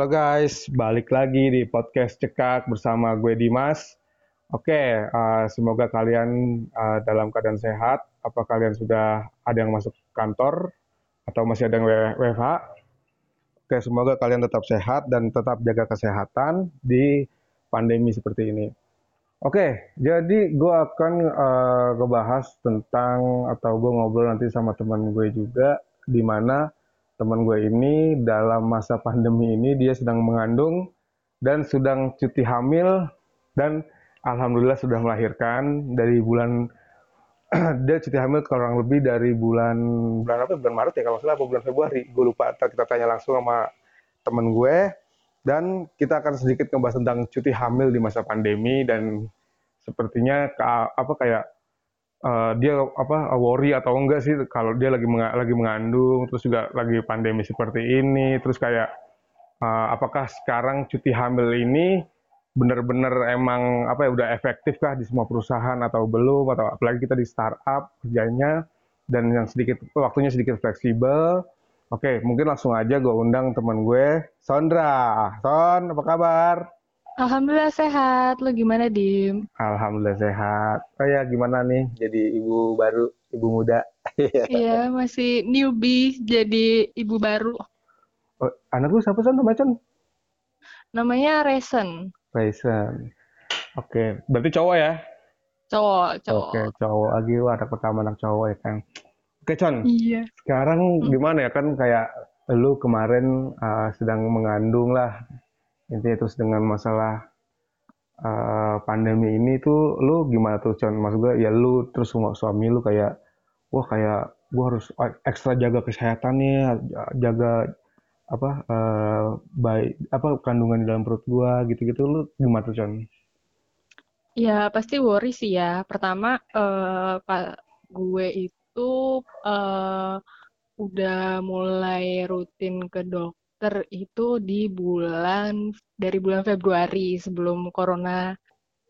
Halo guys, balik lagi di podcast Cekak bersama gue Dimas. Oke, uh, semoga kalian uh, dalam keadaan sehat. Apa kalian sudah ada yang masuk kantor atau masih ada yang WFH? Oke, semoga kalian tetap sehat dan tetap jaga kesehatan di pandemi seperti ini. Oke, jadi gue akan uh, ngebahas tentang atau gue ngobrol nanti sama teman gue juga di mana teman gue ini dalam masa pandemi ini dia sedang mengandung dan sedang cuti hamil dan alhamdulillah sudah melahirkan. Dari bulan dia cuti hamil kurang lebih dari bulan bulan apa? Bulan Maret ya kalau salah apa bulan Februari. Gue lupa kita tanya langsung sama temen gue. Dan kita akan sedikit ngebahas tentang cuti hamil di masa pandemi dan sepertinya apa kayak uh, dia apa worry atau enggak sih kalau dia lagi meng lagi mengandung terus juga lagi pandemi seperti ini terus kayak uh, apakah sekarang cuti hamil ini benar-benar emang apa ya udah efektif kah di semua perusahaan atau belum? Atau apalagi kita di startup kerjanya dan yang sedikit waktunya sedikit fleksibel. Oke mungkin langsung aja gue undang teman gue Sondra. Son apa kabar Alhamdulillah sehat. Lo gimana, Dim? Alhamdulillah sehat. Oh ya, gimana nih jadi ibu baru, ibu muda? iya, masih newbie jadi ibu baru. Oh, anak lu siapa sih namanya, Con? Namanya Resen. Resen. Oke, berarti cowok ya? Cowok, cowok. Oke, cowok lagi wah anak pertama anak cowok ya kan. Oke, Con. Iya. Sekarang gimana ya kan kayak lu kemarin uh, sedang mengandung lah intinya terus dengan masalah uh, pandemi ini tuh lu gimana tuh Con maksud gue ya lu terus suami lu kayak wah kayak gue harus ekstra jaga kesehatannya jaga apa uh, baik apa kandungan di dalam perut gua gitu-gitu lu gimana tuh Con? Ya pasti worry sih ya. Pertama uh, pak gue itu uh, udah mulai rutin ke dok dokter itu di bulan dari bulan Februari sebelum corona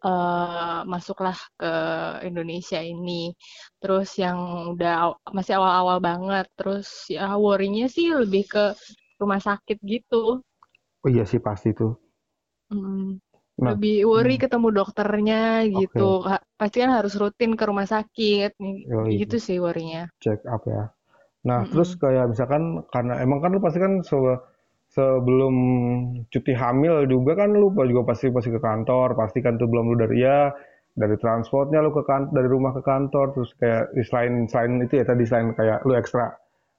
uh, masuklah ke Indonesia ini. Terus yang udah masih awal-awal banget. Terus ya worry-nya sih lebih ke rumah sakit gitu. Oh iya sih pasti tuh. Hmm. Nah, lebih worry hmm. ketemu dokternya gitu. Okay. Pasti kan harus rutin ke rumah sakit. Oh, iya. Gitu sih worry-nya. Check up ya. Nah, mm -hmm. terus kayak misalkan karena emang kan lu pasti kan so, sebelum cuti hamil juga kan lu juga pasti pasti ke kantor pasti kan tuh belum lu dari ya dari transportnya lu ke kantor dari rumah ke kantor terus kayak selain selain itu ya tadi selain kayak lu ekstra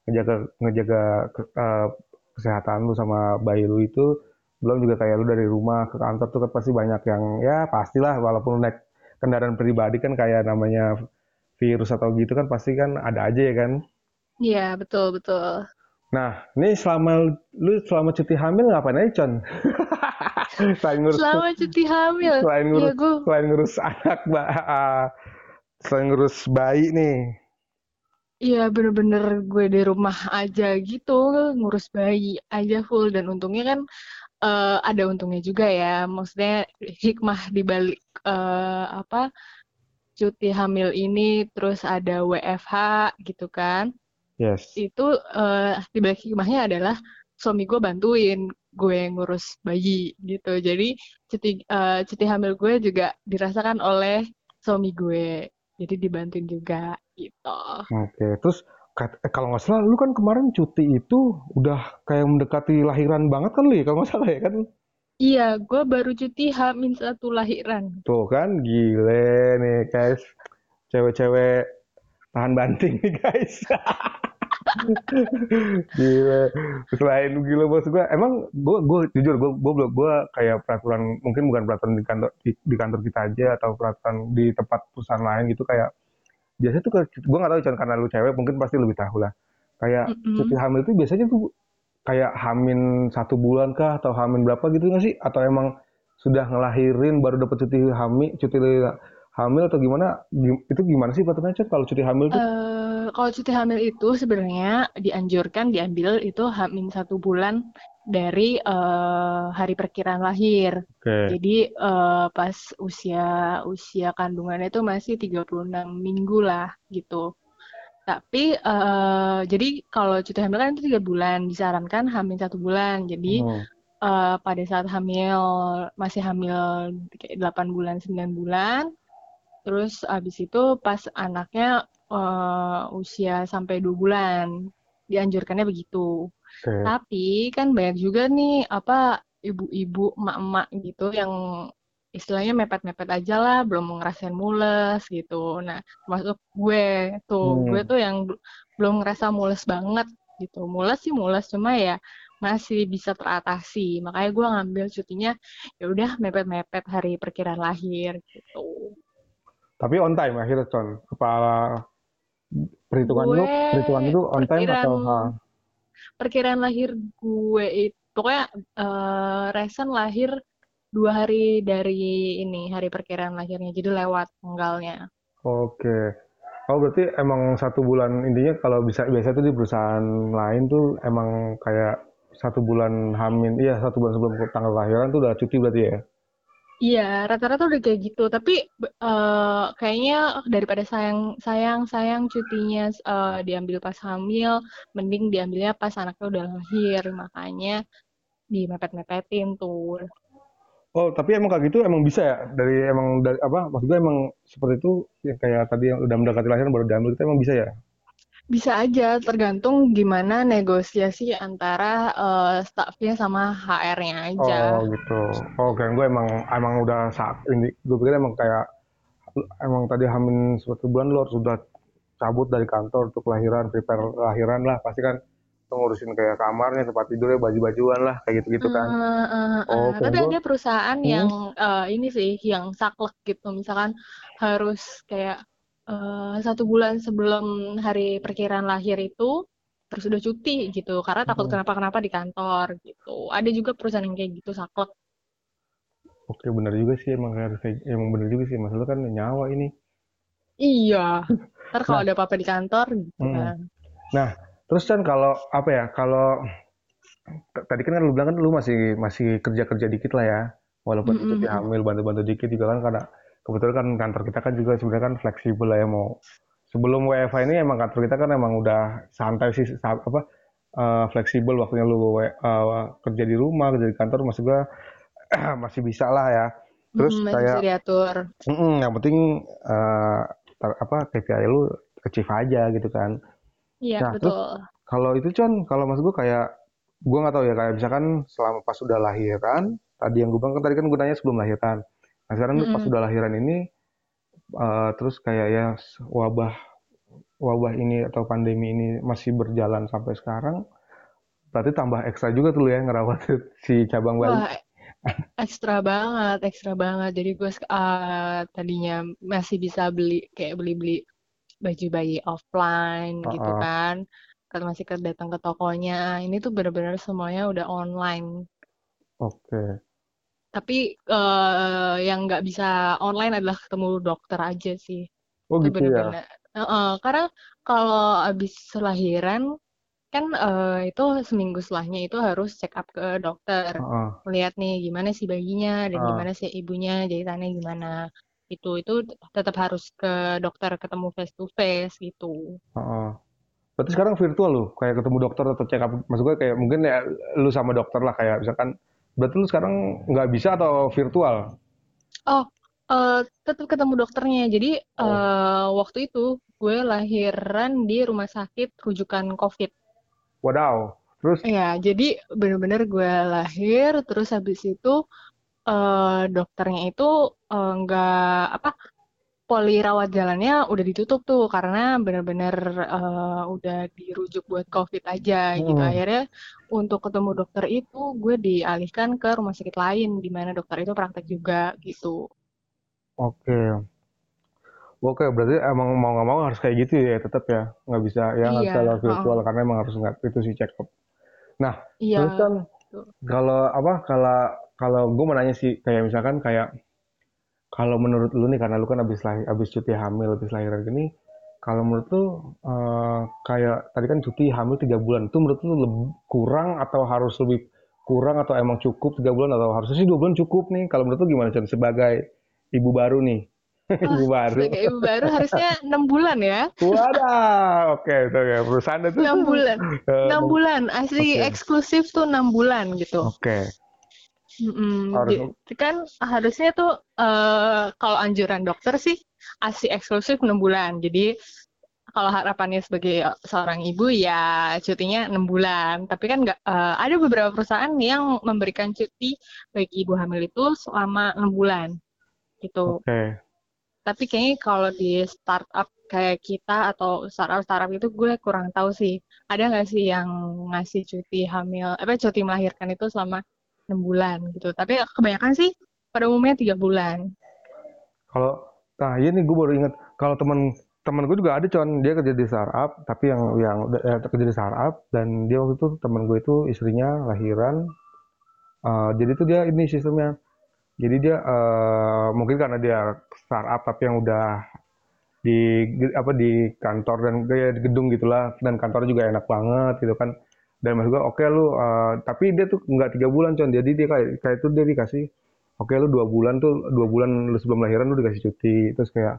ngejaga ngejaga ke, uh, kesehatan lu sama bayi lu itu belum juga kayak lu dari rumah ke kantor tuh kan pasti banyak yang ya pastilah walaupun naik kendaraan pribadi kan kayak namanya virus atau gitu kan pasti kan ada aja ya kan? Iya betul betul Nah, ini selama lu selama cuti hamil ngapain aja, Con? selain ngurus selama cuti hamil. Selain iya, ngurus, ya, gua... selain ngurus anak, Mbak. Uh, selain ngurus bayi nih. Iya, bener-bener gue di rumah aja gitu, ngurus bayi aja full dan untungnya kan uh, ada untungnya juga ya. Maksudnya hikmah di balik uh, apa cuti hamil ini terus ada WFH gitu kan. Yes. Itu uh, di balik hikmahnya adalah suami gue bantuin gue ngurus bayi gitu. Jadi cuti uh, cuti hamil gue juga dirasakan oleh suami gue. Jadi dibantuin juga gitu. Oke, okay. terus eh, kalau nggak salah lu kan kemarin cuti itu udah kayak mendekati lahiran banget kan lu ya kalau nggak salah ya kan? Iya, gue baru cuti hamin satu lahiran. Tuh kan, gile nih guys. Cewek-cewek tahan banting nih guys. gila selain gila bos gue emang gue gue jujur gue gue gue kayak peraturan mungkin bukan peraturan di kantor di, di kantor kita aja atau peraturan di tempat perusahaan lain gitu kayak biasanya tuh gue nggak tahu karena lu cewek mungkin pasti lebih tahu lah kayak mm -hmm. cuti hamil itu biasanya tuh kayak hamin satu bulan kah atau hamin berapa gitu nggak sih atau emang sudah ngelahirin baru dapat cuti hamil cuti hamil atau gimana itu gimana sih peraturannya kalau cuti hamil tuh uh, kalau cuti hamil itu sebenarnya dianjurkan diambil itu hamil satu bulan dari uh, hari perkiraan lahir. Okay. Jadi uh, pas usia usia kandungannya itu masih 36 minggu lah gitu. Tapi uh, jadi kalau cuti hamil kan itu tiga bulan, disarankan hamil satu bulan. Jadi oh. uh, pada saat hamil masih hamil kayak 8 bulan 9 bulan terus abis itu pas anaknya uh, usia sampai 2 bulan dianjurkannya begitu okay. tapi kan banyak juga nih apa ibu-ibu emak-emak gitu yang istilahnya mepet-mepet aja lah, belum ngerasain mules gitu. Nah, termasuk gue tuh, hmm. gue tuh yang belum ngerasa mules banget gitu. Mules sih mules, cuma ya masih bisa teratasi. Makanya gue ngambil cutinya ya udah mepet-mepet hari perkiraan lahir gitu. Tapi on time akhirnya, Con. Kepala perhitungan gue, lu, perhitungan itu on time atau ha? Perkiraan lahir gue itu pokoknya uh, Resen lahir dua hari dari ini hari perkiraan lahirnya jadi lewat tanggalnya oke oh berarti emang satu bulan intinya kalau bisa biasa tuh di perusahaan lain tuh emang kayak satu bulan hamil iya satu bulan sebelum tanggal lahiran tuh udah cuti berarti ya Iya, rata-rata udah kayak gitu. Tapi uh, kayaknya daripada sayang sayang sayang cutinya uh, diambil pas hamil, mending diambilnya pas anaknya udah lahir. Makanya dimepet-mepetin tuh. Oh, tapi emang kayak gitu emang bisa ya? Dari emang dari apa? Maksud gue emang seperti itu yang kayak tadi yang udah mendekati lahiran baru diambil itu emang bisa ya? Bisa aja, tergantung gimana negosiasi antara uh, staffnya sama HR-nya aja. Oh gitu. Oh, kan gue emang emang udah saat ini gue pikir emang kayak emang tadi hamil suatu bulan lo harus sudah cabut dari kantor untuk lahiran, prepare lahiran lah pasti kan ngurusin kayak kamarnya tempat tidurnya baju-bajuan lah kayak gitu-gitu kan. Uh, uh, uh, oh, tapi ada perusahaan hmm? yang uh, ini sih yang saklek gitu misalkan harus kayak uh, satu bulan sebelum hari perkiraan lahir itu terus udah cuti gitu karena takut kenapa-kenapa di kantor gitu. Ada juga perusahaan yang kayak gitu saklek. Oke benar juga sih emang harus kayak emang benar juga sih masalah kan nyawa ini. Iya. Ntar kalau nah, ada apa-apa di kantor gitu hmm. kan. Nah, Terus kan kalau apa ya kalau tadi kan, lu bilang kan lu masih masih kerja kerja dikit lah ya walaupun mm -hmm. cuti hamil bantu-bantu dikit juga kan karena kebetulan kan kantor kita kan juga sebenarnya kan fleksibel lah ya mau sebelum WFH ini emang kantor kita kan emang udah santai sih apa uh, fleksibel waktunya lu uh, kerja di rumah kerja di kantor masih juga masih bisa lah ya terus mm, kayak diatur. Mm -mm, yang penting uh, apa KPI lu achieve aja gitu kan Iya nah, betul. Terus, kalau itu Con, kalau mas gue kayak gue nggak tahu ya kayak misalkan selama pas sudah lahiran, tadi yang gue bilang kan tadi kan gunanya sebelum lahiran. Nah sekarang mm -hmm. pas sudah lahiran ini, uh, terus kayak ya wabah wabah ini atau pandemi ini masih berjalan sampai sekarang, berarti tambah ekstra juga tuh ya ngerawat si cabang Bali. Wah, ekstra banget, ekstra banget. Jadi gue uh, tadinya masih bisa beli kayak beli-beli baju bayi offline uh-uh. gitu kan kalau masih ke datang ke tokonya ini tuh benar-benar semuanya udah online oke okay. Tapi uh, yang nggak bisa online adalah ketemu dokter aja sih oh itu gitu bener -bener. ya uh, karena kalau abis lahiran kan uh, itu seminggu setelahnya itu harus check up ke dokter uh-uh. melihat nih gimana sih bayinya dan uh. gimana sih ibunya jahitannya gimana itu itu tetap harus ke dokter ketemu face to face gitu. Uh, berarti sekarang virtual lu kayak ketemu dokter atau check up maksud gue kayak mungkin ya lu sama dokter lah kayak misalkan berarti lu sekarang nggak bisa atau virtual? Oh uh, tetap ketemu dokternya jadi oh. uh, waktu itu gue lahiran di rumah sakit rujukan COVID. Wadaw. Terus? Ya, jadi bener-bener gue lahir, terus habis itu uh, dokternya itu uh, nggak apa poli rawat jalannya udah ditutup tuh karena benar-benar uh, udah dirujuk buat COVID aja gitu. hmm. gitu. Akhirnya untuk ketemu dokter itu gue dialihkan ke rumah sakit lain di mana dokter itu praktek juga gitu. Oke. Oke, berarti emang mau nggak mau harus kayak gitu ya tetap ya nggak bisa ya nggak iya, bisa virtual uh. karena emang harus nggak itu sih check up. Nah, iya, terus kan kalau apa kalau kalau gue mau nanya sih kayak misalkan kayak kalau menurut lu nih karena lu kan habis lahir, habis cuti hamil habis lahiran gini kalau menurut lu uh, kayak tadi kan cuti hamil tiga bulan itu menurut lu lebih kurang atau harus lebih kurang atau emang cukup tiga bulan atau harusnya sih dua bulan cukup nih kalau menurut lu gimana Chan sebagai ibu baru nih Oh, ibu baru. Sebagai ibu baru harusnya enam bulan ya. Wadah, oke okay, itu ya perusahaan itu. Enam bulan, enam bulan asli okay. eksklusif tuh enam bulan gitu. Oke, okay. Mm-mm. Harus Jadi kan harusnya tuh eh, kalau anjuran dokter sih ASI eksklusif 6 bulan. Jadi kalau harapannya sebagai seorang ibu ya cutinya 6 bulan. Tapi kan nggak eh, ada beberapa perusahaan yang memberikan cuti bagi ibu hamil itu selama 6 bulan gitu. Oke. Tapi kayaknya kalau di startup kayak kita atau startup-startup itu gue kurang tahu sih. Ada nggak sih yang ngasih cuti hamil, apa cuti melahirkan itu selama 6 bulan gitu. Tapi kebanyakan sih pada umumnya tiga bulan. Kalau nah iya nih gue baru inget kalau teman teman gue juga ada con dia kerja di startup tapi yang yang eh, kerja di startup dan dia waktu itu teman gue itu istrinya lahiran Eh, jadi tuh dia ini sistemnya jadi dia eh, mungkin karena dia startup tapi yang udah di apa di kantor dan kayak gedung gitulah dan kantor juga enak banget gitu kan dan maksud gue oke lu eh, tapi dia tuh nggak tiga bulan con. Jadi dia kayak kayak itu dia dikasih oke lu dua bulan tuh dua bulan lu sebelum lahiran lu dikasih cuti. Terus kayak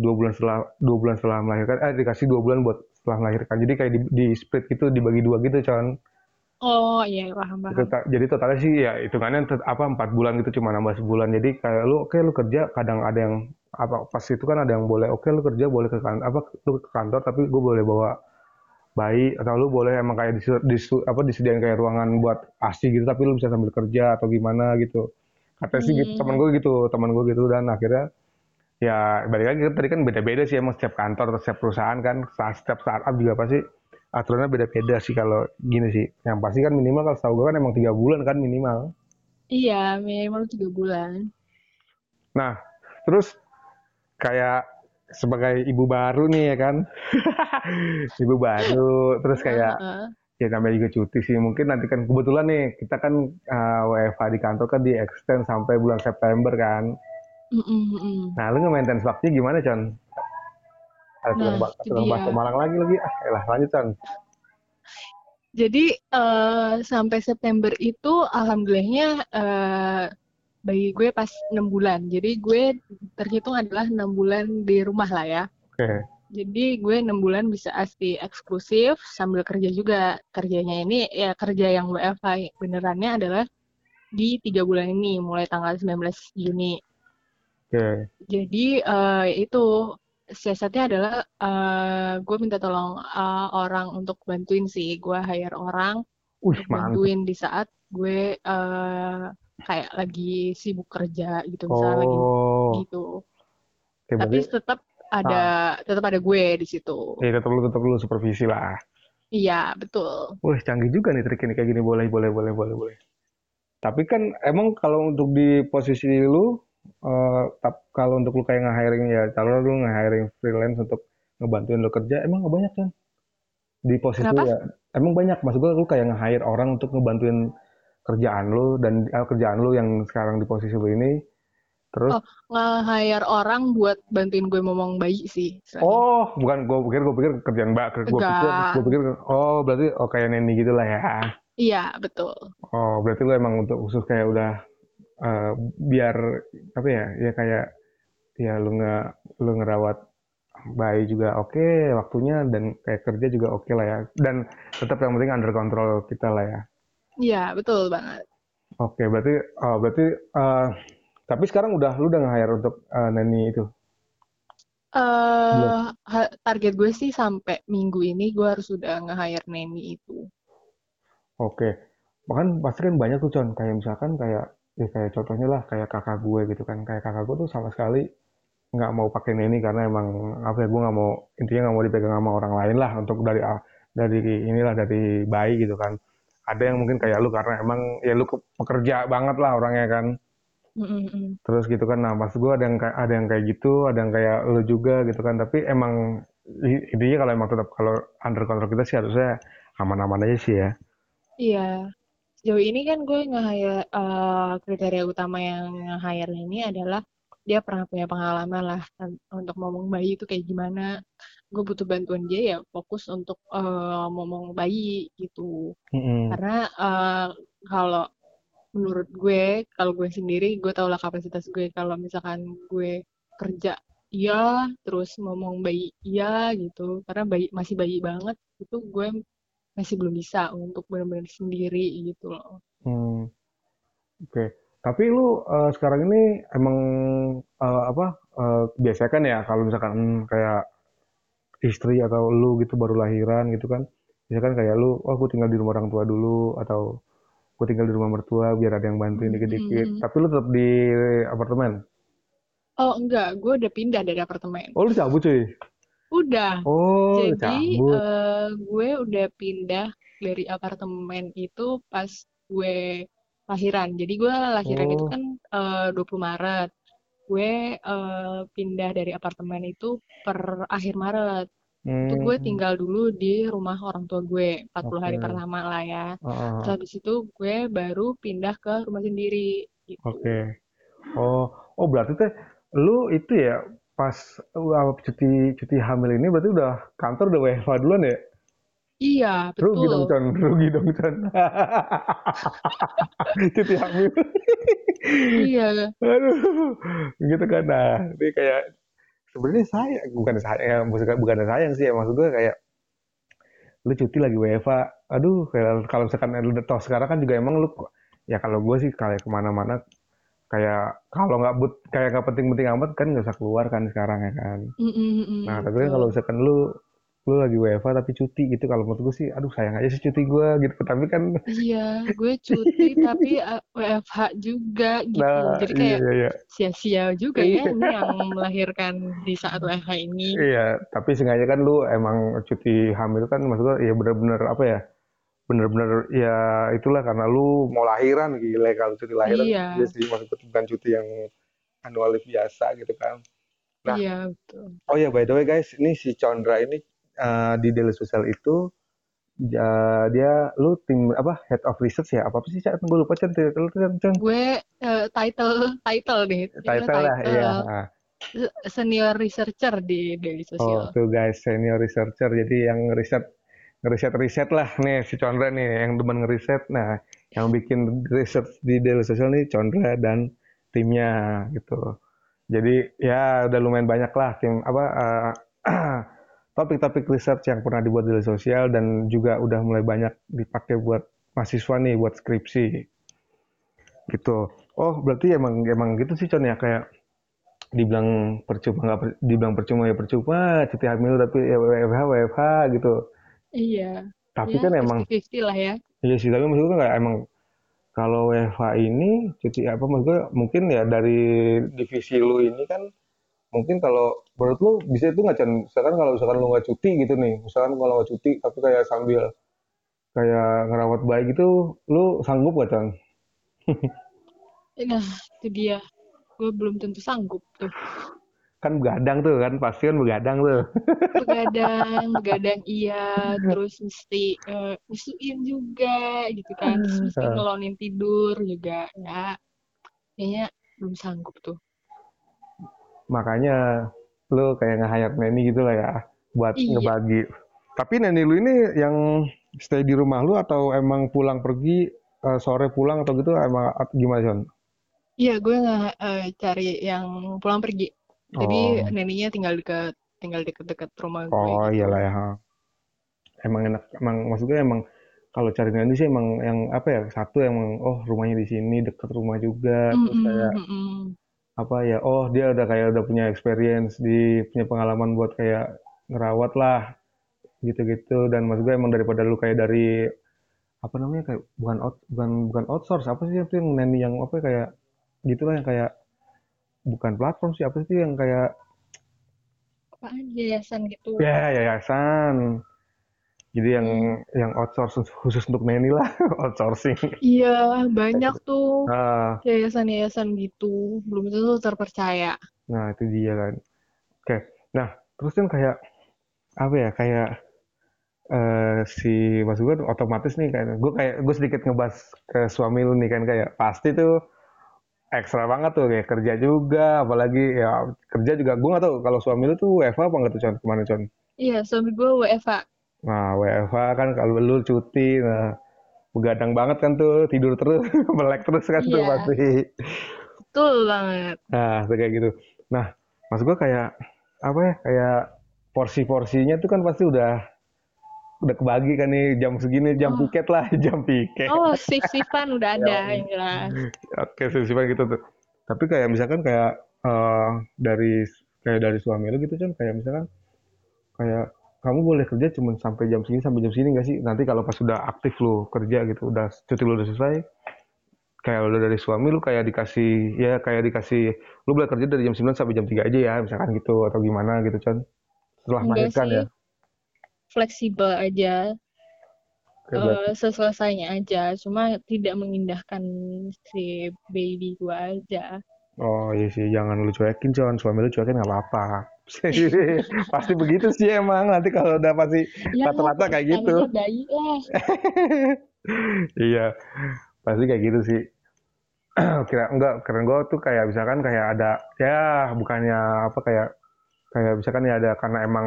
dua bulan setelah dua bulan setelah melahirkan eh dikasih dua bulan buat setelah melahirkan. Jadi kayak di, di split gitu dibagi dua gitu con. Oh iya paham itu paham. ta- jadi totalnya sih ya hitungannya tet- apa empat bulan gitu cuma nambah sebulan. Jadi kayak lu oke lu kerja kadang ada yang apa pas itu kan ada yang boleh oke lu kerja boleh ke kantor apa lu ke kantor tapi gue boleh bawa bayi atau lu boleh emang kayak disu, disu- apa disediain kayak ruangan buat ASI gitu tapi lu bisa sambil kerja atau gimana gitu katanya sih gitu teman Hmm. gue gitu teman gue gitu dan akhirnya ya balik lagi tadi kan beda-beda sih emang setiap kantor atau setiap perusahaan kan setiap startup juga pasti aturannya beda-beda sih kalau gini sih yang pasti kan minimal kalau setahu gue kan emang tiga bulan kan minimal Iya minimal tiga bulan. nah terus kayak sebagai ibu baru nih ya kan ibu baru terus kayak ya namanya juga cuti sih mungkin nanti kan kebetulan nih kita kan uh, WFH di kantor kan di extend sampai bulan September kan Mm-mm, mm-mm. nah lu nge-maintenance waktunya gimana Con? Ada Nah, tukang, bakso dia. Malang lagi lagi ah elah lanjut Con Jadi eh, sampai September itu alhamdulillahnya eh, bagi gue pas enam bulan. Jadi gue terhitung adalah enam bulan di rumah lah ya. oke Jadi gue enam bulan bisa ASI eksklusif sambil kerja juga. Kerjanya ini ya kerja yang WFH benerannya adalah di tiga bulan ini mulai tanggal 19 Juni. oke Jadi eh, itu siasatnya adalah eh, gue minta tolong eh, orang untuk bantuin sih. Gue hire orang mantap bantuin di saat gue eh, kayak lagi sibuk kerja gitu misalnya lagi oh gitu. oke Tapi berarti tetap ah ada tetap ada gue di situ. ya tetap lu tetap lu supervisi lah Iya, betul. wih canggih juga nih trik ini kayak gini boleh boleh boleh boleh boleh Tapi kan emang kalau untuk di posisi lu, eh, tap- kalau untuk lu kayak nge-hiring ya, kalau lu nge-hiring freelance untuk ngebantuin lu kerja, emang nggak banyak kan? Di posisi Kenapa? ya, emang banyak. Maksud gua lu kayak nge-hire orang untuk ngebantuin kerjaan lu dan eh, kerjaan lu yang sekarang di posisi lu ini. Terus, Oh, nge-hire orang buat bantuin gue ngomong bayi sih, istilahnya. oh, bukan gua pikir gua pikir kerjaan mbak, gua pikir gua pikir oh berarti oh kayak neni gitu lah ya. Iya, betul. Oh, berarti lu emang untuk khusus kayak udah eh, biar apa ya? Ya kayak ya lu nge lu ngerawat bayi juga oke waktunya dan kayak kerja juga oke lah ya. Dan tetap yang penting under control kita lah ya. Iya, betul banget. Oke, berarti oh, berarti eh, tapi sekarang udah lu udah nge-hire untuk eh, nanny itu. Eh ha- target gue sih sampai minggu ini gue harus udah nge-hire itu. Oke. Bahkan pasti kan banyak tuh Con, kayak misalkan kayak ya kayak contohnya lah kayak kakak gue gitu kan. Kayak kakak gue tuh sama sekali nggak mau pakai nanny karena emang apa ya gue nggak mau intinya nggak mau dipegang sama orang lain lah untuk dari a- dari inilah dari bayi gitu kan ada yang mungkin kayak lu karena emang ya lu ke- pekerja banget lah orangnya kan Mm-mm-mm. terus gitu kan nah maksud gue ada yang kayak ada yang kayak gitu ada yang kayak lu juga gitu kan tapi emang intinya kalau emang tetap kalau under control kita sih harusnya aman-aman aja sih ya Iya. Sejauh ini kan gue nge-hire eh, kriteria utama yang nge-hire ini adalah dia pernah punya pengalaman lah untuk ngomong bayi itu kayak gimana. Gue butuh bantuan dia ya fokus untuk eh, ngomong bayi gitu. Mm-mm. Karena eh, kalau menurut gue, kalau gue sendiri, gue tau lah kapasitas gue. Kalau misalkan gue kerja iya, terus ngomong bayi iya gitu. Karena bayi masih bayi banget, itu gue masih belum bisa untuk benar-benar sendiri gitu loh. Hmm. Oke. Tapi lu uh, sekarang ini emang uh, apa uh, biasa kan ya kalau misalkan kayak istri atau lu gitu baru lahiran gitu kan, misalkan kayak lu, oh aku tinggal di rumah orang tua dulu atau aku tinggal di rumah mertua biar ada yang bantuin dikit-dikit. Hmm. Tapi lu tetap di apartemen? Oh enggak, gue udah pindah dari apartemen. Oh lu cabut cuy? Udah. Oh, Jadi uh, gue udah pindah dari apartemen itu pas gue lahiran. Jadi gue lahiran oh. itu kan uh, 20 Maret. Gue uh, pindah dari apartemen itu per akhir Maret. Hmm. Itu gue tinggal dulu di rumah orang tua gue 40 okay. hari pertama lah ya. Uh. Terus habis itu gue baru pindah ke rumah sendiri. Gitu. Oke. Okay. Oh, oh berarti teh lu itu ya pas uh, cuti cuti hamil ini berarti udah kantor udah WFH duluan ya? Iya, betul. Rugi dong, Con. Rugi dong, Con. Cuti hamil. iya. Aduh. Gitu kan. Nah, ini kayak sebenarnya saya bukan saya bukan bukan sayang sih ya maksud gue kayak lu cuti lagi WFA aduh kalau misalkan lu toh sekarang kan juga emang lu ya kalau gue sih kayak ke mana-mana kayak kalau nggak but kayak nggak penting-penting amat kan nggak usah keluar kan sekarang ya kan mm -mm, nah tapi kan kalau misalkan lu lu lagi WFA tapi cuti gitu. Kalau menurut gue sih aduh sayang aja sih cuti gue gitu. Tapi kan iya gue cuti tapi uh, eh, WFH juga gitu. Nah, jadi kayak iya, iya. sia-sia juga ya ini yang melahirkan di saat WFH ini. Iya tapi sengaja kan lu emang cuti hamil kan maksud gue ya bener-bener apa ya bener-bener ya itulah karena lu mau lahiran gila kalau cuti lahiran. Iya. dia sih maksud bukan cuti yang anual biasa gitu kan. Nah, iya betul. Oh ya by the way guys, ini si Chandra ini uh, di daily social itu uh, dia lu tim apa head of research ya? Apa sih cak? Gue lupa cen title cen gue uh, title title deh. Title lah iya senior researcher di daily social. Oh tuh guys senior researcher. Jadi yang riset ngeriset riset lah. Nih si Chandra nih yang demen ngeriset. Nah yang bikin research di daily social nih Chandra dan timnya gitu. Jadi ya udah lumayan banyak lah tim apa uh, topik-topik research yang pernah dibuat di sosial dan juga udah mulai banyak dipakai buat mahasiswa nih buat skripsi. Gitu. Oh berarti emang emang gitu sih con ya? Kayak dibilang percuma nggak per, dibilang percuma ya percuma cuti hamil tapi ya WFH WFH gitu. Iya. Tapi ya, kan emang 50 lah ya. Iya sih tapi maksudnya nggak emang kalau WFH ini cuti apa maksudnya mungkin ya dari divisi lu ini kan mungkin kalau menurut lu bisa itu nggak Chan? Misalkan kalau misalkan lu nggak cuti gitu nih, misalkan kalau nggak cuti tapi kayak sambil kayak ngerawat bayi gitu, lu sanggup gak Chan? nah, itu dia. Gue belum tentu sanggup tuh. Kan begadang tuh kan, pasti kan begadang tuh. begadang, begadang iya, terus mesti uh, juga gitu kan, terus mesti ngelonin tidur juga, ya. Kayaknya belum sanggup tuh makanya lu kayak nge-hire nanny gitu lah ya buat iya. ngebagi. Tapi nanny lu ini yang stay di rumah lu atau emang pulang pergi uh, sore pulang atau gitu emang gimana John? Iya, gue nggak uh, cari yang pulang pergi. Jadi oh. neninya tinggal deket tinggal deket-deket rumah gue. Oh gitu. iyalah ya. Emang enak, emang maksudnya emang kalau cari nanny sih emang yang apa ya satu emang oh rumahnya di sini deket rumah juga mm -hmm. terus kayak mm -hmm apa ya oh dia udah kayak udah punya experience di punya pengalaman buat kayak ngerawat lah gitu-gitu. Dan maksud gue emang daripada lu kayak dari apa namanya kayak bukan out, bukan bukan outsource apa sih itu yang nanny yang apa kayak gitu lah yang kayak bukan platform sih apa sih yang kayak apa yayasan gitu. Ya yayasan jadi yang yang outsource khusus untuk nanny lah outsourcing. Iya banyak tuh uh, yayasan-yayasan gitu. Belum tentu terpercaya. Nah itu dia kan. Oke nah terus kan kayak apa ya kayak uh, si mas gue otomatis nih kayak gue kayak gue sedikit ngebahas ke suami lu nih kan kayak pasti tuh ekstra banget tuh kayak kerja juga apalagi ya kerja juga. Gue gak tau kalau suami lu tuh WFA apa nggak tuh con ke mana con iya suami gue WFA Nah, WFH kan kalau lu cuti, nah begadang banget kan tuh, tidur terus, melek terus kan iya. tuh pasti. Betul banget. Nah, kayak gitu. Nah, maksud gua kayak apa ya? Kayak porsi-porsinya tuh kan pasti udah udah kebagi kan nih jam segini jam oh. piket lah jam piket oh shift shiftan udah ada ya, yang jelas oke shift shiftan gitu tuh tapi kayak misalkan kayak uh, dari kayak dari suami lu gitu kan kayak misalkan kayak kamu boleh kerja cuma sampai jam segini sampai jam segini gak sih? Nanti kalau pas sudah aktif lu kerja gitu udah cuti lu udah selesai kayak udah dari suami lu kayak dikasih ya kayak dikasih lu boleh kerja dari jam 9 sampai jam 3 aja ya misalkan gitu atau gimana gitu kan setelah melahirkan ya. Fleksibel aja. Uh, seselesainya aja cuma tidak mengindahkan si baby gua aja. Oh iya sih jangan lu cuekin con suami lu cuekin nggak apa-apa pasti begitu sih emang. Nanti kalau udah pasti ya, rata-rata kayak gitu. Bayi lah. Iya pasti kayak gitu sih. Kira enggak keren gue tuh kayak misalkan kayak ada ya bukannya apa kayak kayak misalkan ya ada karena emang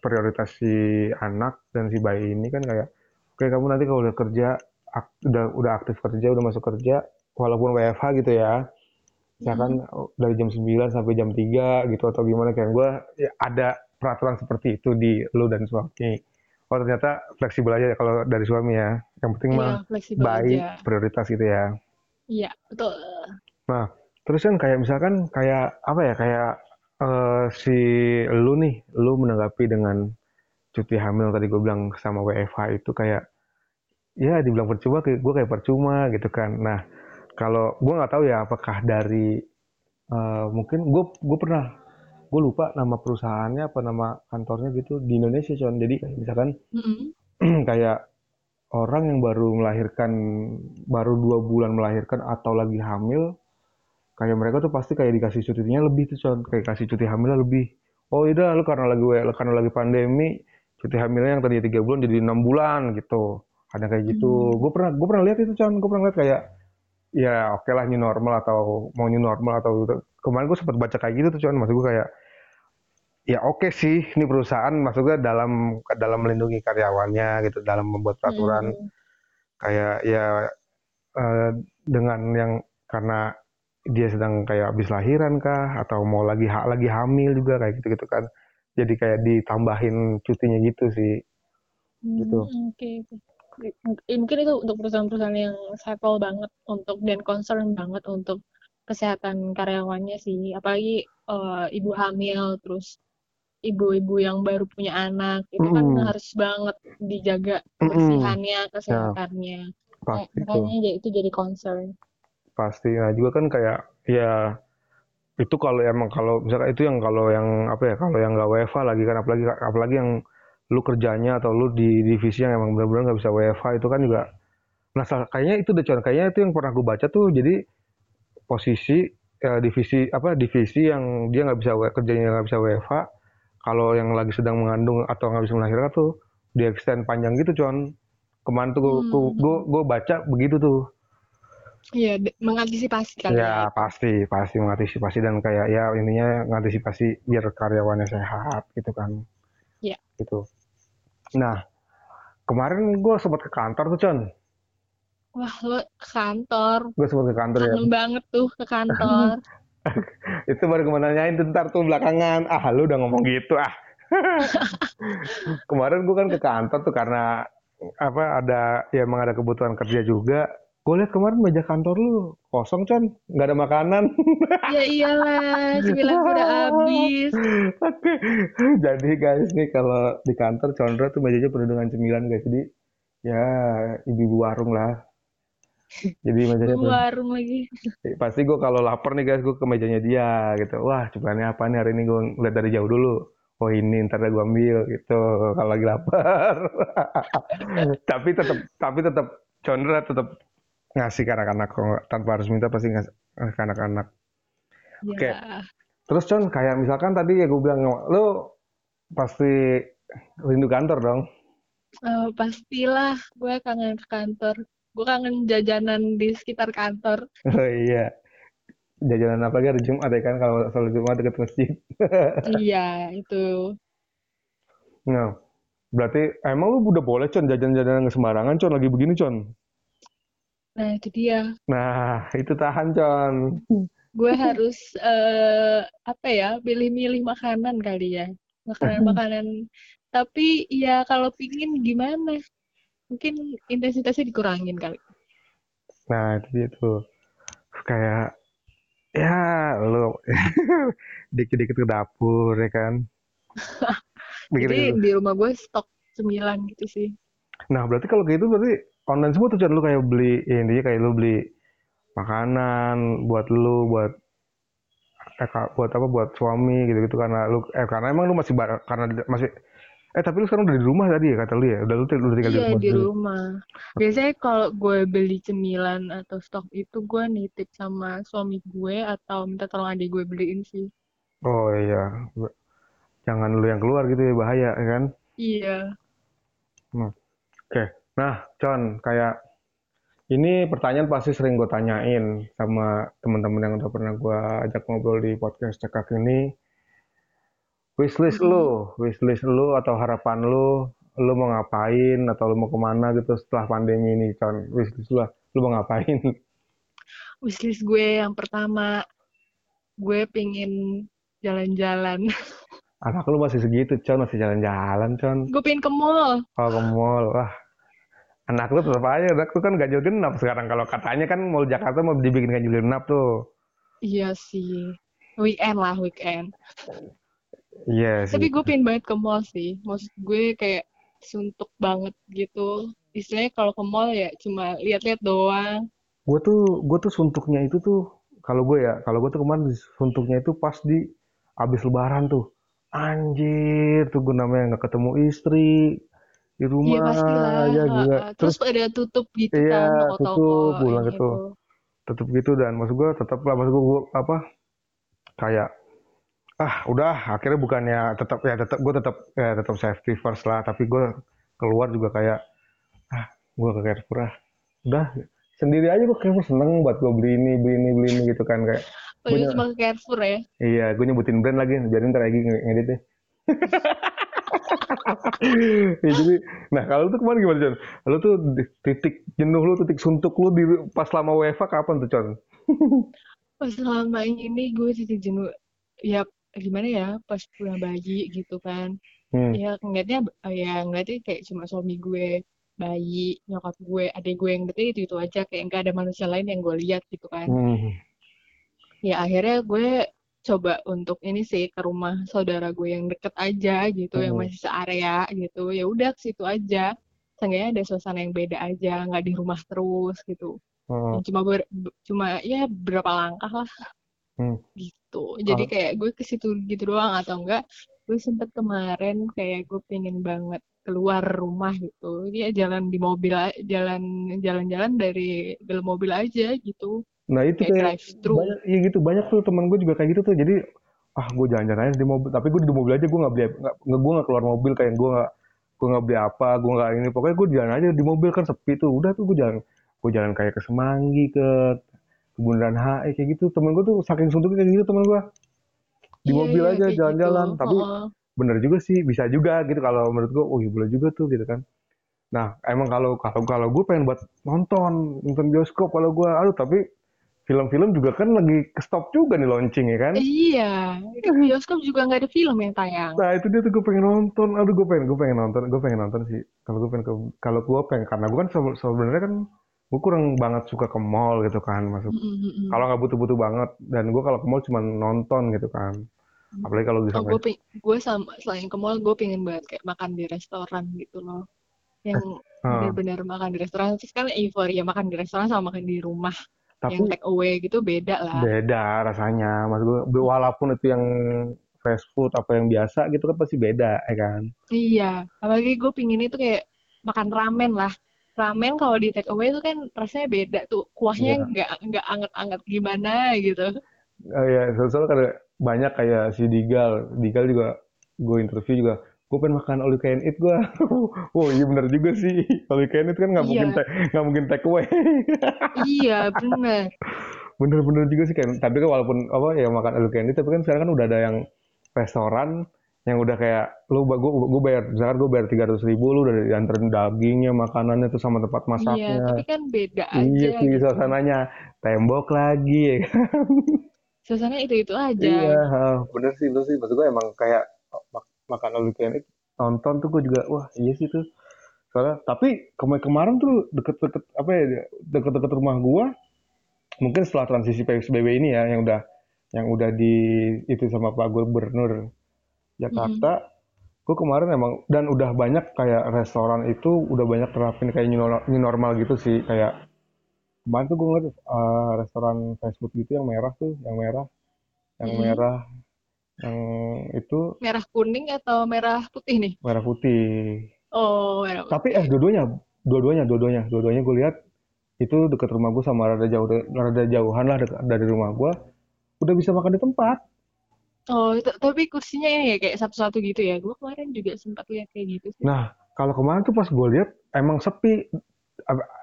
prioritas si anak dan si bayi ini kan kayak oke kamu nanti kalau udah kerja ak, udah udah aktif kerja udah masuk kerja walaupun WFH gitu ya misalkan hmm. dari jam 9 sampai jam 3 gitu atau gimana kayak gue ya ada peraturan seperti itu di lu dan suami oh ternyata fleksibel aja kalau dari suami ya yang penting iya, mah baik aja. prioritas gitu ya iya betul nah terus kan kayak misalkan kayak apa ya kayak uh, si lu nih, lu menanggapi dengan cuti hamil tadi gue bilang sama WFH itu kayak ya dibilang percuma kayak gue kayak percuma gitu kan. Nah kalau gue nggak tahu ya apakah dari uh, mungkin gue gue pernah gue lupa nama perusahaannya apa nama kantornya gitu di Indonesia cuman jadi kayak misalkan mm-hmm. kayak orang yang baru melahirkan baru dua bulan melahirkan atau lagi hamil kayak mereka tuh pasti kayak dikasih cutinya lebih tuh con. Kayak kasih cuti hamilnya lebih. Oh iya lu karena lagi karena lagi pandemi cuti hamilnya yang tadi tiga bulan jadi enam bulan gitu. Ada kayak gitu. Hmm. gue pernah gue pernah lihat itu con. Gue pernah lihat kayak ya oke okay lah new normal atau mau new normal atau kemarin gue sempat baca kayak gitu tuh con maksud gue kayak ya oke okay sih ini perusahaan maksudnya dalam dalam melindungi karyawannya gitu dalam membuat peraturan. hmm. kayak ya uh, dengan yang karena dia sedang kayak habis lahiran kah atau mau lagi ha lagi hamil juga kayak gitu gitu kan. Jadi kayak ditambahin cutinya gitu sih. Gitu. Hmm, oke okay. mungkin itu untuk perusahaan-perusahaan yang settle banget untuk dan concern banget untuk kesehatan karyawannya sih apalagi uh, ibu hamil terus ibu-ibu yang baru punya anak itu mm. kan harus banget dijaga kebersihannya mm. kesehatannya ya, makanya itu jadi concern pasti nah juga kan kayak ya itu kalau emang kalau misalkan itu yang kalau yang apa ya kalau yang nggak WFA lagi kan apalagi apalagi yang lu kerjanya atau lu di divisi yang emang benar-benar nggak bisa WFA itu kan juga nah kayaknya itu deh kayaknya itu yang pernah gue baca tuh jadi posisi ya, divisi apa divisi yang dia nggak bisa kerjanya nggak bisa WFA kalau yang lagi sedang mengandung atau nggak bisa melahirkan tuh di extend panjang gitu con kemarin tuh hmm. gue gue baca begitu tuh Iya, mengantisipasi kan. Ya, ya, pasti, pasti mengantisipasi dan kayak ya ininya mengantisipasi biar karyawannya sehat gitu kan. Iya. Gitu. Nah, kemarin gue sempat ke kantor tuh, Con. Wah, lo ke kantor. Gue sempat ke kantor Kangen ya. banget tuh ke kantor. itu baru ke mana nanyain ntar tuh belakangan. Ah, lu udah ngomong gitu ah. kemarin gue kan ke kantor tuh karena apa ada ya emang ada kebutuhan kerja juga Gue liat kemarin meja kantor lu kosong, Con. Nggak ada makanan. Ya iyalah, cemilan udah habis. Oke. Jadi guys nih kalau di kantor Condra tuh mejanya penuh dengan cemilan guys. Jadi ya ibu-ibu warung lah. Jadi mejanya penuh. warung lagi. Pasti gue kalau lapar nih guys, gue ke mejanya dia gitu. Wah, cemilannya apa nih hari ini gue lihat dari jauh dulu. Oh ini ntar gue ambil gitu kalau lagi lapar. tapi tetap tapi tetap Condra tetap ngasih ke anak-anak tanpa harus minta pasti ngasih ke anak-anak. Ya. Oke. Terus Con kayak misalkan tadi ya gue bilang lu pasti rindu kantor dong. Uh, pastilah, gue kangen ke kantor. Gue kangen jajanan di sekitar kantor. Oh iya. Jajanan apa lagi hari Jumat ya kan kalau selalu Jumat dekat masjid. iya, itu. Nah, berarti emang lu udah boleh Con jajan-jajanan sembarangan Con lagi begini Con? Nah, itu dia. Nah, itu tahan, Con. Gue harus uh, apa ya, pilih-milih makanan kali ya. Makanan-makanan Tapi ya kalau pingin gimana? Mungkin intensitasnya dikurangin kali. Nah, itu dia tuh. Kayak ya lu dikit-dikit ke dapur ya kan. Jadi di rumah gue stok cemilan gitu sih. Nah, berarti kalau gitu berarti online semua tuh Chan lu kayak beli ya, intinya kayak lu beli makanan buat lu buat eh, buat apa buat suami gitu-gitu. Karena lu eh karena emang lu masih karena masih eh tapi lu sekarang udah di rumah tadi ya kata lu ya? Udah lu, udah tinggal iya, di rumah di rumah. Biasanya kalau gue beli cemilan atau stok itu gue nitip sama suami gue atau minta tolong adik gue beliin sih. Oh iya. Jangan lu yang keluar gitu ya bahaya ya kan? Iya. Hmm. oke. okay. Nah Con kayak ini pertanyaan pasti sering gue tanyain sama teman-teman yang udah pernah gue ajak ngobrol di podcast cekak ini. Wishlist mm -hmm. lu, wishlist lu atau harapan lu, lu mau ngapain atau lu mau ke mana gitu setelah pandemi ini, con. Wishlist lu lu mau ngapain? Wishlist gue yang pertama, gue pingin jalan-jalan. Anak lu masih segitu, con, masih jalan-jalan, con. Gue pingin ke mall. Oh, ke mall, wah anak lu tetap aja anak lu kan ganjil genap sekarang. Kalau katanya kan mau Jakarta mau dibikin ganjil genap tuh. Iya sih. Weekend lah weekend. Iya yes, tapi gue pengen banget ke mall sih. Maksud gue kayak suntuk banget gitu. Istilahnya kalau ke mall ya cuma lihat-lihat doang. Gue tuh gue tuh suntuknya itu tuh kalau gue ya kalau gue tuh kemarin suntuknya itu pas di abis lebaran tuh. Anjir tuh gue namanya nggak ketemu istri di iya, rumah ya, ya juga terus, terus ada tutup gitu iya, kan toko-toko tutup pulang gitu. gitu tutup gitu dan maksud gue tetap lah maksud gue apa kayak ah udah akhirnya bukannya tetap ya tetap gue tetap ya tetap safety first lah tapi gue keluar juga kayak ah gue ke Carrefour ah udah sendiri aja gue Carrefour seneng buat gue beli ini beli ini beli ini gitu kan kayak Oh, iya, cuma ke Carrefour ya? Iya, gue nyebutin brand lagi, biarin ntar lagi ngedit deh. ya, jadi, nah kalau tuh kemarin gimana John? Lu tuh titik jenuh lu, titik suntuk lu di pas lama WFA kapan tuh John? pas selama ini gue titik jenuh, ya gimana ya pas punya bayi gitu kan. Hmm. Ya ngeliatnya ya ngeliatnya kayak cuma suami gue, bayi, nyokap gue, adik gue yang deket itu itu aja kayak nggak ada manusia lain yang gue lihat gitu kan. Hmm. Ya akhirnya gue coba untuk ini sih ke rumah saudara gue yang deket aja gitu hmm. yang masih searea gitu. Ya udah ke situ aja. Seenggaknya ada suasana yang beda aja nggak di rumah terus gitu. Hmm. cuma ber, cuma ya berapa langkah lah. Hmm. gitu. Jadi kayak gue ke situ gitu doang atau enggak gue sempet kemarin kayak gue pengen banget keluar rumah gitu. Dia jalan di mobil jalan jalan-jalan dari dalam mobil aja gitu Nah itu kayak, kayak banyak, iya gitu banyak tuh temen gue juga kayak gitu tuh. Jadi ah gue jalan-jalan aja di mobil. Tapi gue di mobil aja gue nggak beli, nggak gue nggak keluar mobil kayak gue nggak gue nggak beli apa, gue nggak ini. Pokoknya gue jalan aja di mobil kan sepi tuh. Udah tuh gue jalan, gue jalan kayak ke Semanggi ke Bundaran HI kayak gitu. Temen gue tuh saking suntuknya kayak gitu temen gue. Di yeah, mobil yeah, aja jalan-jalan. Gitu. Tapi oh. bener juga sih, bisa juga gitu kalau menurut gue. Oh iya boleh juga tuh gitu kan. Nah emang kalau kalau kalau gue pengen buat nonton nonton bioskop kalau gue, aduh tapi film-film juga kan lagi ke stop juga nih launching ya kan? Iya, di bioskop juga nggak ada film yang tayang. Nah itu dia tuh gue pengen nonton, aduh gue pengen, gue pengen nonton, gue pengen nonton sih. Kalau gue pengen, kalau gue pengen, karena gue kan sebenarnya kan gue kurang banget suka ke mall gitu kan, masuk. Mm -hmm. Kalau nggak butuh-butuh banget, dan gue kalau ke mall cuma nonton gitu kan. Apalagi kalau bisa. Oh, gue, gue sama selain ke mall, gue pengen banget kayak makan di restoran gitu loh yang uh. benar-benar makan di restoran terus kan euforia makan di restoran sama makan di rumah tapi yang take away gitu beda lah. Beda rasanya. Mas gue walaupun itu yang fast food apa yang biasa gitu kan pasti beda ya kan? Iya apalagi gue pingin itu kayak makan ramen lah. Ramen kalau di take away itu kan rasanya beda tuh. Kuahnya iya. nggak yeah. nggak anget-anget gimana gitu. Oh, iya soalnya kan banyak kayak si Digal. Digal juga gue interview juga gue pengen makan all you can eat gue oh iya bener juga sih. All you can eat kan nggak iya. mungkin nggak mungkin take away. Iya bener. Bener-bener juga sih kan tapi kan walaupun apa ya makan all you can eat tapi kan sekarang kan udah ada yang restoran yang udah kayak lu gue gue bayar misalkan gue bayar tiga ratus ribu lu udah dianterin dagingnya makanannya tuh sama tempat iya, masaknya. iya tapi kan beda iya aja iya sih gitu. suasananya. Tembok lagi ya kan? Suasana itu itu aja. Iya bener sih lu sih. Maksud gue emang kayak makan all you can eat nonton tuh gue juga wah iya sih tuh soalnya tapi kemarin kemarin tuh deket-deket apa ya deket-deket rumah gue mungkin setelah transisi PSBB ini ya yang udah yang udah di itu sama Pak Gubernur Jakarta mm -hmm. gue kemarin emang dan udah banyak kayak restoran itu udah banyak terapin kayak new normal gitu sih kayak kemarin tuh gue ngeliat uh, restoran fast food gitu yang merah tuh yang merah yang hmm. merah yang itu merah kuning atau merah putih nih? Merah putih. Oh merah putih. tapi eh dua-duanya dua-duanya dua-duanya dua-duanya gue lihat itu dekat rumah gue sama rada jauh rada jauhan lah dari rumah gue udah bisa makan di tempat. Oh tapi kursinya ini ya kayak satu-satu gitu ya? Gue kemarin juga sempat lihat kayak gitu sih. nah kalau kemarin tuh pas gue lihat emang sepi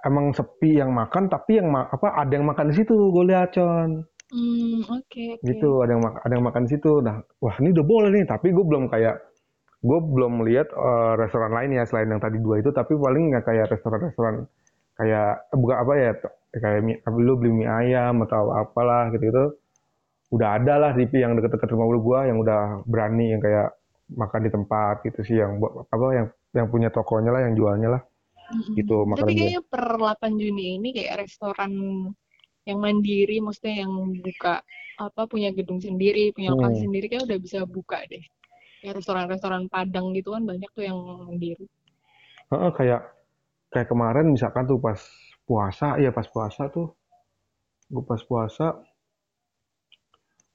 emang sepi yang makan tapi yang apa ada yang makan di situ gue lihat con Hmm, oke. Okay, okay. Gitu, ada yang ada yang makan di situ. Nah, wah ini udah boleh nih, tapi gue belum kayak gue belum lihat uh, restoran lain ya selain yang tadi dua itu, tapi paling nggak kayak restoran-restoran kayak buka apa ya kayak mie, lu beli mie ayam atau apalah gitu gitu udah ada lah di yang deket-deket rumah gue yang udah berani yang kayak makan di tempat gitu sih yang apa yang yang punya tokonya lah yang jualnya lah mm-hmm. gitu makan tapi kayaknya per 8 Juni ini kayak restoran yang mandiri maksudnya yang buka apa punya gedung sendiri punya lokasi hmm. sendiri kayak udah bisa buka deh. Ya restoran-restoran Padang gitu kan banyak tuh yang mandiri. Uh, kayak kayak kemarin misalkan tuh pas puasa ya pas puasa tuh gue pas puasa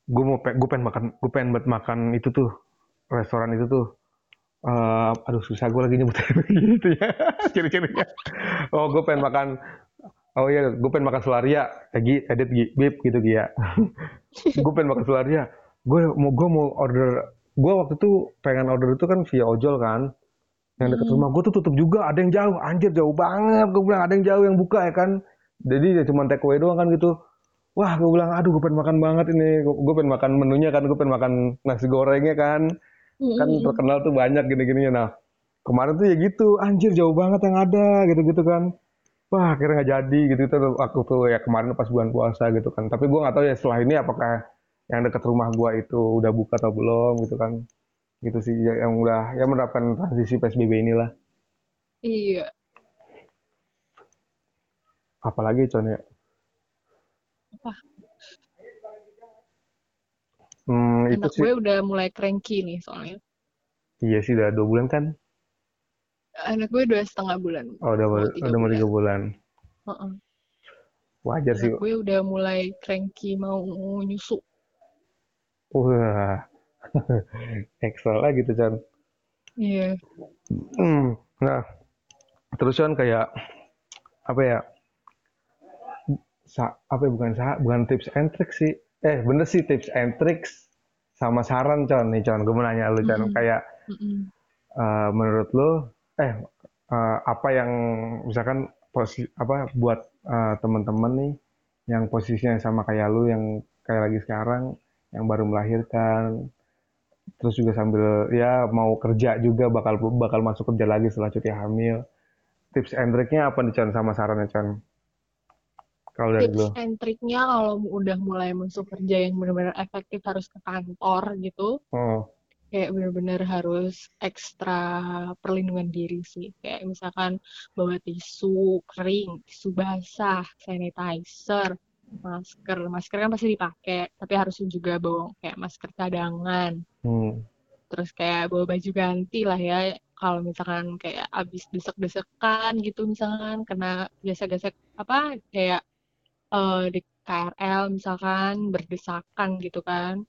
gue mau gue pengen makan gue pengen buat makan itu tuh restoran itu tuh uh, aduh susah gue lagi nyebut gitu ya ciri-cirinya. Oh gue pengen makan oh iya gue pengen makan solaria. Egi edit Gi bib gitu Gia. Gue pengen makan solaria. Gue mau gue mau order gue waktu itu pengen order itu kan via ojol kan yang dekat hmm. rumah. Gue tuh tutup juga ada yang jauh. Anjir jauh banget gue bilang. Ada yang jauh yang buka ya kan. Jadi ya cuma take away doang kan gitu. Wah gue bilang aduh gue pengen makan banget ini. Gue pengen makan menunya kan gue pengen makan nasi gorengnya kan. Hmm. kan terkenal tuh banyak gini-gininya. Nah kemarin tuh ya gitu. Anjir jauh banget yang ada gitu-gitu kan wah akhirnya nggak jadi gitu itu aku tuh ya kemarin pas bulan puasa gitu kan. Tapi gue nggak tahu ya setelah ini apakah yang dekat rumah gue itu udah buka atau belum gitu kan. Gitu sih ya, yang udah yang menerapkan transisi psbb inilah. Iya. Apalagi con ya? Apa? Hmm, itu sih. gue udah mulai cranky nih soalnya. Iya sih udah dua bulan kan Anak gue dua setengah bulan. Oh, udah mau udah mau tiga bulan. Uh -uh. Wajar sih. Gue udah mulai cranky mau nyusu. Wah, ekstra lah gitu Chan. Iya. Yeah. Hmm. Nah, terus kan kayak apa ya? Sa apa ya, bukan sa bukan tips and tricks sih. Eh, bener sih tips and tricks sama saran Con nih Con. Gue mau nanya lu Con, mm -hmm. kayak mm -hmm. uh, menurut lu eh uh, apa yang misalkan posisi apa buat uh, teman-teman nih yang posisinya sama kayak lu yang kayak lagi sekarang yang baru melahirkan terus juga sambil ya mau kerja juga bakal bakal masuk kerja lagi setelah cuti hamil. Tips and triknya apa nih Chan sama sarannya Chan? Kalau dari tips and triknya kalau udah mulai masuk kerja yang benar-benar efektif harus ke kantor gitu oh kayak benar-benar harus ekstra perlindungan diri sih. Kayak misalkan bawa tisu kering tisu basah sanitizer masker. Masker kan pasti dipakai tapi harus juga bawa kayak masker cadangan. Hmm. terus kayak bawa baju ganti lah ya. Kalau misalkan kayak abis desek-desekan gitu misalkan kena gesek-gesek apa kayak uh, di KRL misalkan berdesakan gitu kan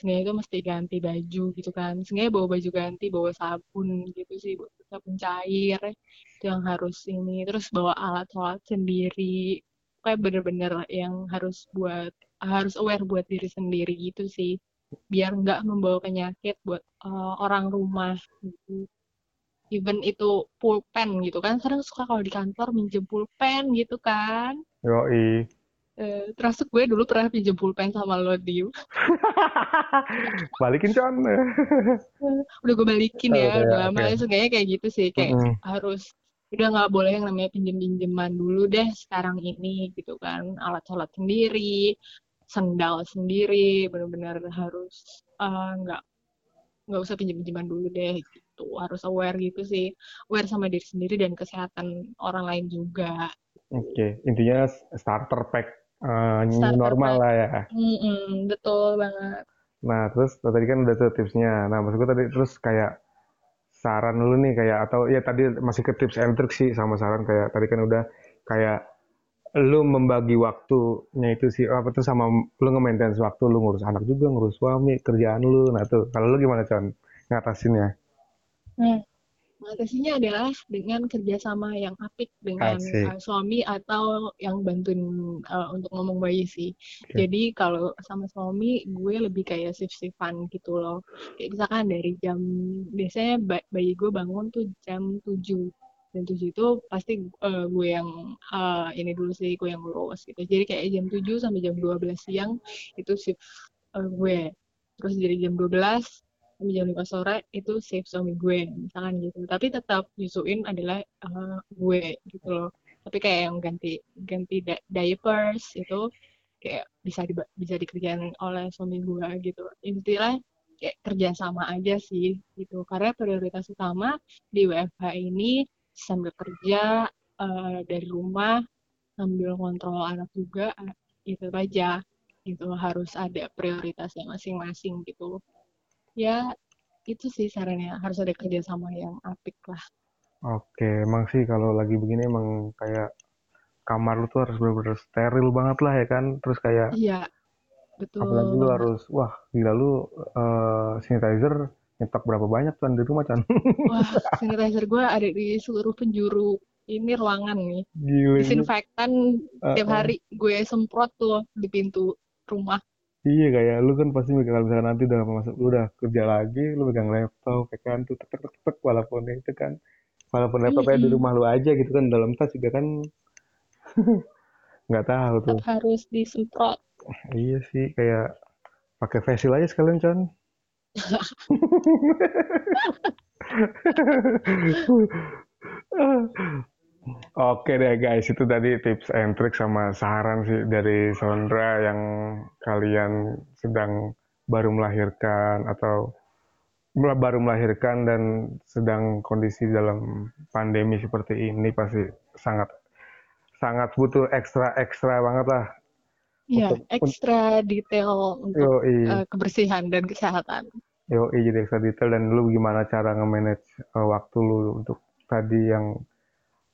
sebenarnya itu mesti ganti baju gitu kan. Sebenarnya bawa baju ganti bawa sabun gitu sih sabun cair itu yang harus ini. Terus bawa alat sholat sendiri. Kayak bener-bener yang harus buat harus aware buat diri sendiri gitu sih. Biar nggak membawa penyakit buat uh, orang rumah gitu. Even itu pulpen gitu kan. Sering suka kalau di kantor minjem pulpen gitu kan. Yoi Uh, termasuk gue dulu pernah pinjam pulpen sama lo, Dim. balikin, Con. udah gue balikin ya, oh, udah lama. Okay. kayaknya kayak gitu sih. Kayak mm -hmm. harus, udah nggak boleh yang namanya pinjem-pinjeman dulu deh sekarang ini gitu kan. Alat sholat sendiri, sendal sendiri, benar-benar harus uh, nggak nggak usah pinjem-pinjeman dulu deh gitu. gitu harus aware gitu sih aware sama diri sendiri dan kesehatan orang lain juga oke okay. intinya starter pack uh, normal lah ya. Mm -mm, betul banget. Nah terus tadi kan udah tuh tipsnya. Nah maksud gue tadi terus kayak saran lu nih kayak atau ya tadi masih ke tips and trick sih sama saran kayak tadi kan udah kayak lu membagi waktunya itu sih apa tuh sama lu nge-maintain waktu lu ngurus anak juga ngurus suami kerjaan lu. Nah tuh kalau lu gimana con ngatasinnya. Hmm. Mengatasinya adalah dengan kerjasama yang apik dengan uh, suami atau yang bantuin uh, untuk ngomong bayi sih. Okay. Jadi kalau sama suami gue lebih kayak shift-shiftan gitu loh. Kayak misalkan dari jam biasanya bayi gue bangun tuh jam 7 jam 7 itu pasti uh, gue yang uh, ini dulu sih gue yang ngurus gitu. Jadi kayak jam 7 sampai jam 12 siang itu shift uh, gue. Terus dari jam 12 sampai jam 5 sore itu save suami gue misalkan gitu. Tapi tetap nyusuin adalah uh, gue gitu loh. Tapi kayak yang ganti ganti di diapers itu kayak bisa di, bisa dikerjain oleh suami gue gitu. Intinya kayak kerja sama aja sih gitu. Karena prioritas utama di WFH ini sambil kerja uh, dari rumah sambil kontrol anak juga itu aja gitu. Harus ada prioritasnya masing-masing gitu ya itu sih sarannya. Harus ada kerjasama yang apik lah. Oke emang sih kalau lagi begini emang kayak kamar lu tuh harus benar-benar steril banget lah ya kan? Terus kayak iya betul apalagi lu harus wah gila lu uh, sanitizer nyetok berapa banyak kan di rumah kan wah sanitizer gue ada di seluruh penjuru ini ruangan nih. Gila, disinfektan uh, tiap hari. Gue semprot tuh di pintu rumah Iya kayak lu kan pasti kalau misalkan nanti udah masuk lu udah kerja lagi, lu pegang laptop, kayak kan tuh tek tek tek walaupun itu kan walaupun laptopnya di rumah lu aja gitu kan dalam tas juga kan nggak tahu tuh. Harus disemprot. Iya sih kayak pakai facial aja sekalian Con. Oke deh guys, itu tadi tips and trick sama saran sih dari Sondra yang kalian sedang baru melahirkan atau baru melahirkan dan sedang kondisi dalam pandemi seperti ini pasti sangat sangat butuh ekstra ekstra banget lah. Iya, ekstra detail untuk uh, kebersihan dan kesehatan. Yo, jadi ekstra detail dan lu gimana cara nge-manage uh, waktu lu untuk tadi yang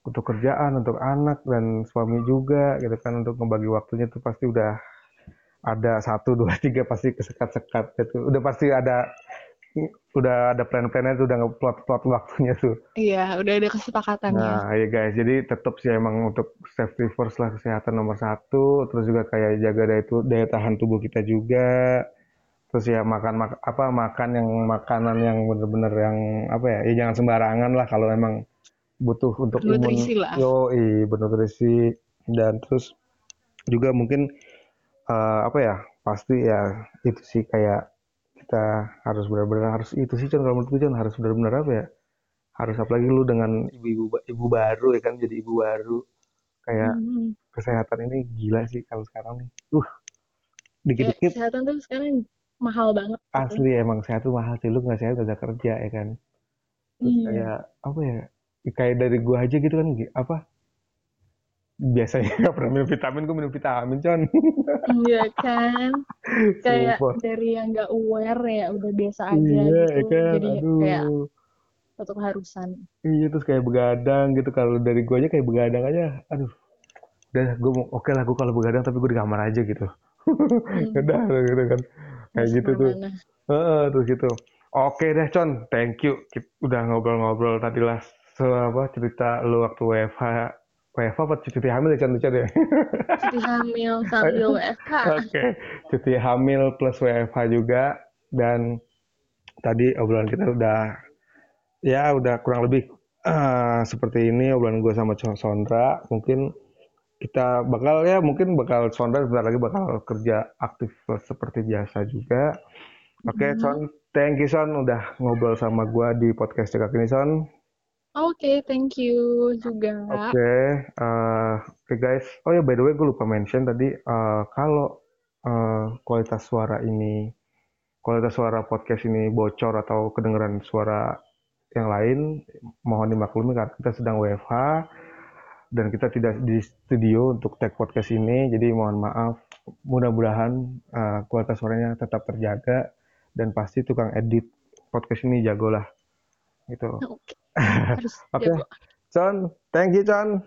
untuk kerjaan, untuk anak dan suami juga gitu kan. Untuk membagi waktunya itu pasti udah ada satu dua tiga pasti kesekat-sekat itu udah pasti ada udah ada plan-plannya tuh udah ngeplot-plot waktunya tuh. Iya, udah ada kesepakatannya. Nah, ya guys, jadi tetap sih emang untuk safety first lah kesehatan nomor satu, terus juga kayak jaga daya, itu, daya tahan tubuh kita juga, terus ya makan mak apa makan yang makanan yang bener-bener yang apa ya, ya jangan sembarangan lah kalau emang butuh untuk nutrisi imun lah. yo i bernutrisi dan terus juga mungkin uh, apa ya pasti ya itu sih kayak kita harus benar-benar harus itu sih kalau menurut gue harus benar-benar apa ya harus apalagi lu dengan ibu-ibu ibu baru ya kan jadi ibu baru kayak hmm. kesehatan ini gila sih kalau sekarang nih uh dikit-dikit ya, kesehatan tuh sekarang mahal banget gitu. asli gitu. emang sehat tuh mahal sih lu nggak sehat udah kerja ya kan terus iya. kayak apa ya kayak dari gua aja gitu kan apa? Biasanya nggak pernah minum vitamin gue minum vitamin con. Iya kan? Kayak Sumpah. dari yang nggak aware ya udah biasa aja iya, gitu. kan? jadi Aduh. kayak satu keharusan iya terus kayak begadang gitu. Kalau dari gue aja kayak begadang aja. Aduh. Udah gue mau oke okay lah gue kalau begadang tapi gue di kamar aja gitu. Hmm. udah gitu kan. Kayak gitu tuh. uh, terus gitu. Oke deh con. Thank you. Udah ngobrol-ngobrol tadi lah so, apa cerita lu waktu WFH WFH apa cuti hamil ya cantik ya? Cuti hamil sambil WFH. Oke, okay. cuti hamil plus WFH juga dan tadi obrolan kita udah ya udah kurang lebih uh, seperti ini obrolan gue sama Sondra mungkin kita bakal ya mungkin bakal Sondra sebentar lagi bakal kerja aktif seperti biasa juga. Oke, okay, mm. Son, thank you Son udah ngobrol sama gue di podcast cekak ini Son. Oke, okay, thank you juga. Oke, okay, uh, oke okay guys. Oh ya, by the way, gue lupa mention tadi uh, kalau uh, kualitas suara ini, kualitas suara podcast ini bocor atau kedengeran suara yang lain mohon dimaklumi karena kita sedang WFH dan kita tidak di studio untuk tag podcast ini jadi mohon maaf mudah-mudahan uh, kualitas suaranya tetap terjaga dan pasti tukang edit podcast ini jago lah gitu oke okay. okay. Con thank you Con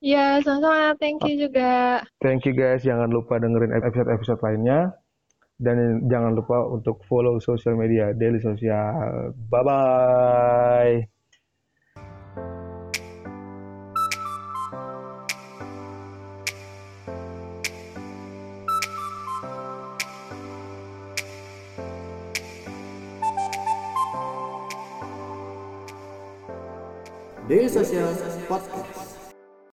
Ya, sama-sama. Thank you juga. Thank you guys. Jangan lupa dengerin episode-episode lainnya. Dan jangan lupa untuk follow sosial media Daily Sosial. Bye-bye. Daily Social Podcast.